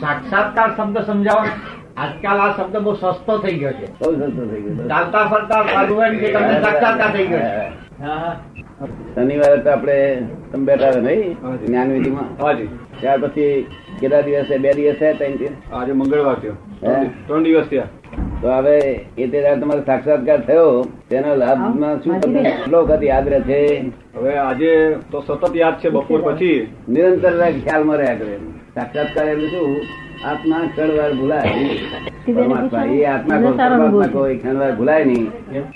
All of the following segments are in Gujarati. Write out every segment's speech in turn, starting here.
સાક્ષાત્કાર શબ્દ સમજાવો. આજકાલ આ શબ્દ બહુ સસ્તો થઈ ગયો છે. બહુ સસ્તો થઈ ગયો ચાલતા ફરતા સારું એમ કે તમને સાક્ષાત્કાર થઈ ગયો છે. હા, હા. શનિવારે તો આપણે તમે બેઠા હતા નહીં? હાજી. જ્ઞાન વિધિમાં ત્યાર પછી કેટલા દિવસે? બે દિવસ? થયા ત્રણ દિવસ? આજે મંગળવાર થયો. ત્રણ દિવસ થયા. તો હવે એ તે તમારો સાક્ષાત્કાર થયો. તેનો લાભમાં શું તમને કેટલો વખત યાદ રહે છે હવે આજે તો સતત યાદ છે બપોર પછી. નિરંતર ખ્યાલમાં રહ્યા કરે. સાક્ષાત્કાર એટલે શું? આત્મા ક્ષણવાર ભૂલાય એ આત્મા કોઈ પરમાત્મા કોઈ ક્ષણવાર ભૂલાય નહીં.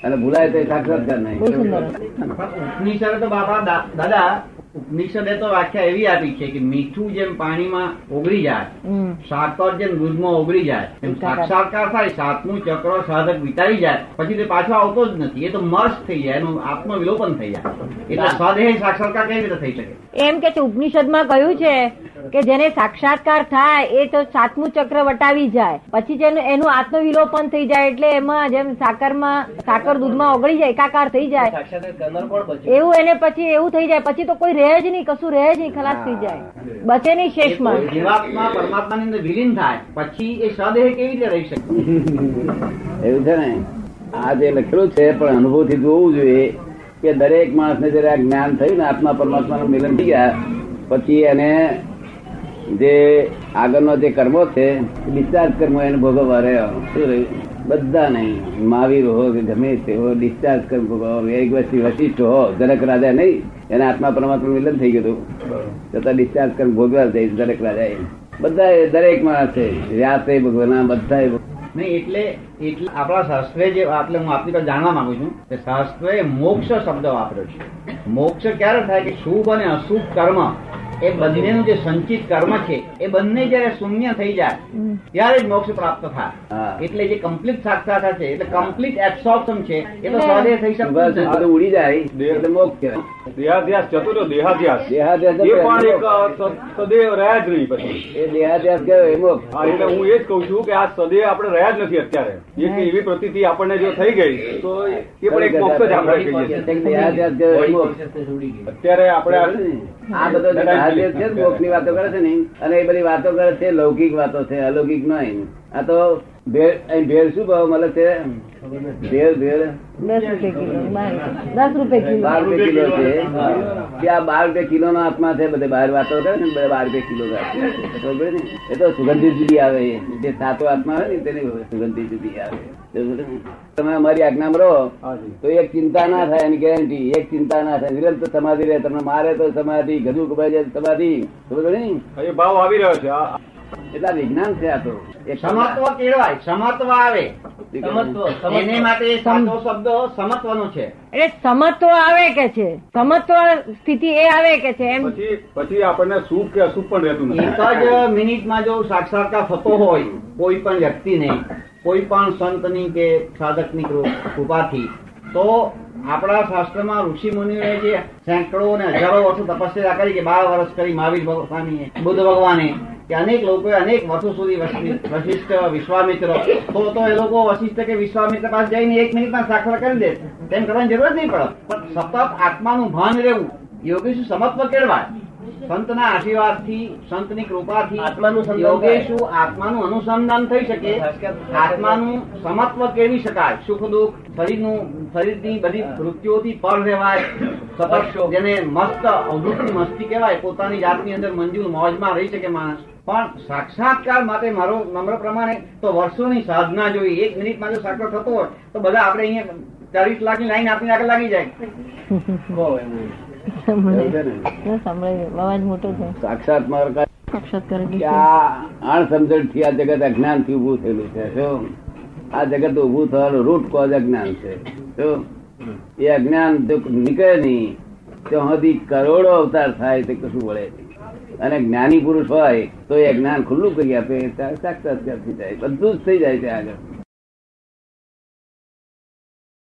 અને ભૂલાય તો સાક્ષાત્કાર નહીં. પણ તો બાપા દાદા ઉપનિષદે તો વ્યાખ્યા એવી આપી છે કે મીઠું જેમ પાણીમાં ઓગળી જાય સાકર જેમ દૂધમાં ઓગળી જાય એમ સાક્ષાત્કાર થાય સાતમું ચક્ર સાધક વિતાવી જાય પછી તે પાછો આવતો જ નથી એ તો મર્સ થઈ જાય એનું આત્મવિલોપન થઈ જાય. એટલે સ્વદેહ સાક્ષાત્કાર કેવી રીતે થઈ શકે? એમ કે ઉપનિષદમાં કહ્યું છે કે જેને સાક્ષાત્કાર થાય એ તો સાતમું ચક્ર વટાવી જાય પછી જેનું એનું આત્મવિલોપન થઈ જાય એટલે એમાં જેમ સાકરમાં સાકર દૂધમાં ઓગળી જાય એકાકાર થઈ જાય. એવું એને પછી એવું થઈ જાય પછી તો કોઈ રહે જ નહીં કશું રહે જ નહીં ખલાસ થઈ જાય. બચે નહીં શેષમાં. જીવાત્મા પરમાત્માની અંદર વિલીન થાય. પછી એ સદેહ કેવી રીતે રહી શકે? એવું છે ને? આ જે લખેલું છે પણ અનુભવથી જોવું જોઈએ કે દરેક માણસને જયારે આ જ્ઞાન થયું ને આત્મા પરમાત્માનું મિલન થઈ ગયા પછી એને જે આગળનો જે કર્મો છે ડિસ્ચાર્જ કર્મો એને ભોગવવા રહ્યો. શું રહ્યું? બધા નહીં મહાવીર હો કે ગમે તે હો ડિસ્ચાર્જ વર્ષથી વશિષ્ઠ હો જનક રાજા નહીં, એને આત્મા પરમાત્મા મિલન થઈ ગયું છતાં ડિસ્ચાર્જ કર્મ ભોગવા જઈશ જાય દરેક એ. બધા દરેક માણસે વ્યાસે ભગવાન બધા નહીં, એટલે એટલે આપણા શાસ્ત્રે જે એટલે હું આપની પાસે જાણવા માંગુ છું કે શાસ્ત્રે મોક્ષ શબ્દ વાપર્યો છે. મોક્ષ ક્યારે થાય કે શુભ અને અશુભ કર્મ એ બંનેનું જે સંચિત કર્મ છે એ બંને જયારે શૂન્ય થઈ જાય ત્યારે જ મોક્ષ પ્રાપ્ત થાય. એટલે જે કમ્પ્લીટ સાક્ષાત છે એટલે કમ્પ્લીટ એબ્સોર્પ્શન છે એ તો સ્વદેહ થઈ નથી. ઉડી જાય. એટલે મોક્ષ કહેવાય. દેહાધ્યાસ જતો રહ્યો દેહાધ્યાસ દેહાદ્યાસ એ પણ એક અ, રહ્યા જ નહીં પછી. એ દેહાધ્યાસ કહેવાય એ મોક્ષ. હા એટલે હું એ જ કઉ છું કે આ સદેવ આપણે રહ્યા જ નથી અત્યારે. એક એવી પ્રતિથી આપણને જો થઈ ગઈ તો એ પણ એક મોક્ષ જ આપણે કહીએ દેહાધ્યાસ અત્યારે આપણે આ બધો જે દેહાદ્યાસ છે મોક્ષની વાતો કરે છે ને, અને એ બધી વાતો કરે છે, લૌકિક વાતો છે, અલૌકિક નહીં આ તો ભેળ અહીં ભેળ શું ભાવ મળે છે ભેળ ભેળ દસ રૂપિયા કિલો બાર રૂપિયા કિલો છે. ત્યાં બાર રૂપિયા કિલો નો આત્મા છે બધે બાર વાતો કરે ને બધા બાર રૂપિયા કિલો ખબર ને? એ તો સુગંધી જુદી આવે જે સાતો આત્મા આવે ને તેની સુગંધી જુદી આવે. તમે અમારી આજ્ઞા રહો તો એક ચિંતા ના થાય એની ગેરંટી એક ચિંતા ના થાય. નિરંતર સમાધિ રહે. તમને મારે તો સમાધિ ગધું કપાઈ જાય તો સમાધિ. ખબર ને? ભાવ આવી રહ્યો છે. એટલા વિજ્ઞાન છે આ તો. એક સમત્વ કેળવાય સમત્વ આવે. એને માટે સાચો શબ્દ સમત્વનો છે. એટલે સમત્વ આવે કે છે? સમત્વ સ્થિતિ એ આવે કે છે એમ? પછી પછી આપણને સુખ કે અસુખ પણ રહેતું એક નથી જ મિનિટમાં જો સાક્ષાત્કાર થતો હોય કોઈ પણ વ્યક્તિને કોઈ પણ સંતની કે સાધકની ની કૃપાથી તો આપણા શાસ્ત્રમાં ઋષિ મુનિઓએ જે સેંકડો અને હજારો વર્ષો તપસ્યા કરી કે બાર વર્ષ કરી મહાવીર ભગવાને બુદ્ધ ભગવાને કે અનેક લોકો અનેક વર્ષો સુધી વશિષ્ઠ વિશ્વામિત્ર. તો તો એ લોકો વશિષ્ઠ કે વિશ્વામિત્ર પાસે જઈને એક મિનિટમાં સાક્ષર કરી દે. તેમ કરવાની જરૂર જ નહીં પડે. પણ સતત આત્માનું ભાન રહેવું યોગી સમત્વ કેળવાય. સંતના આશીર્વાદથી સંતની કૃપાથી યોગેશુ આત્માનું અનુસંધાન થઈ શકે. આત્માનું સમત્વ કેળવી શકાય. સુખ દુઃખ શરીરનું શરીરની બધી વૃત્તિઓથી પર રહેવાય. સતત જેને મસ્ત અવૃત્તિ મસ્તી કહેવાય. પોતાની જાતની અંદર મંજૂર મોજમાં રહી શકે માણસ. પણ સાક્ષાત્કાર માટે મારો નમ્ર પ્રમાણે તો વર્ષોની સાધના જોઈએ. એક મિનિટમાં જો સાક્ષર થતો હોય તો બધા આપણે અહીંયા ચાલીસ લાખની લાઈન આપીને આગળ લાગી જાય. સાક્ષાત માર્ગ આ અણસમજણથી આ જગત અજ્ઞાનથી ઉભું થયેલું છે શું આ જગત ઉભું થવાનું રૂટ કોઝ અજ્ઞાન છે શું એ અજ્ઞાન નીકળે નહીં તો હજી કરોડો અવતાર થાય તે કશું વળે નહીં. અને જ્ઞાની પુરુષ હોય તો એ જ્ઞાન ખુલ્લું કરી આપે સાક્ષાત્કાર થઈ જાય બધું જ થઈ જાય છે આગળ.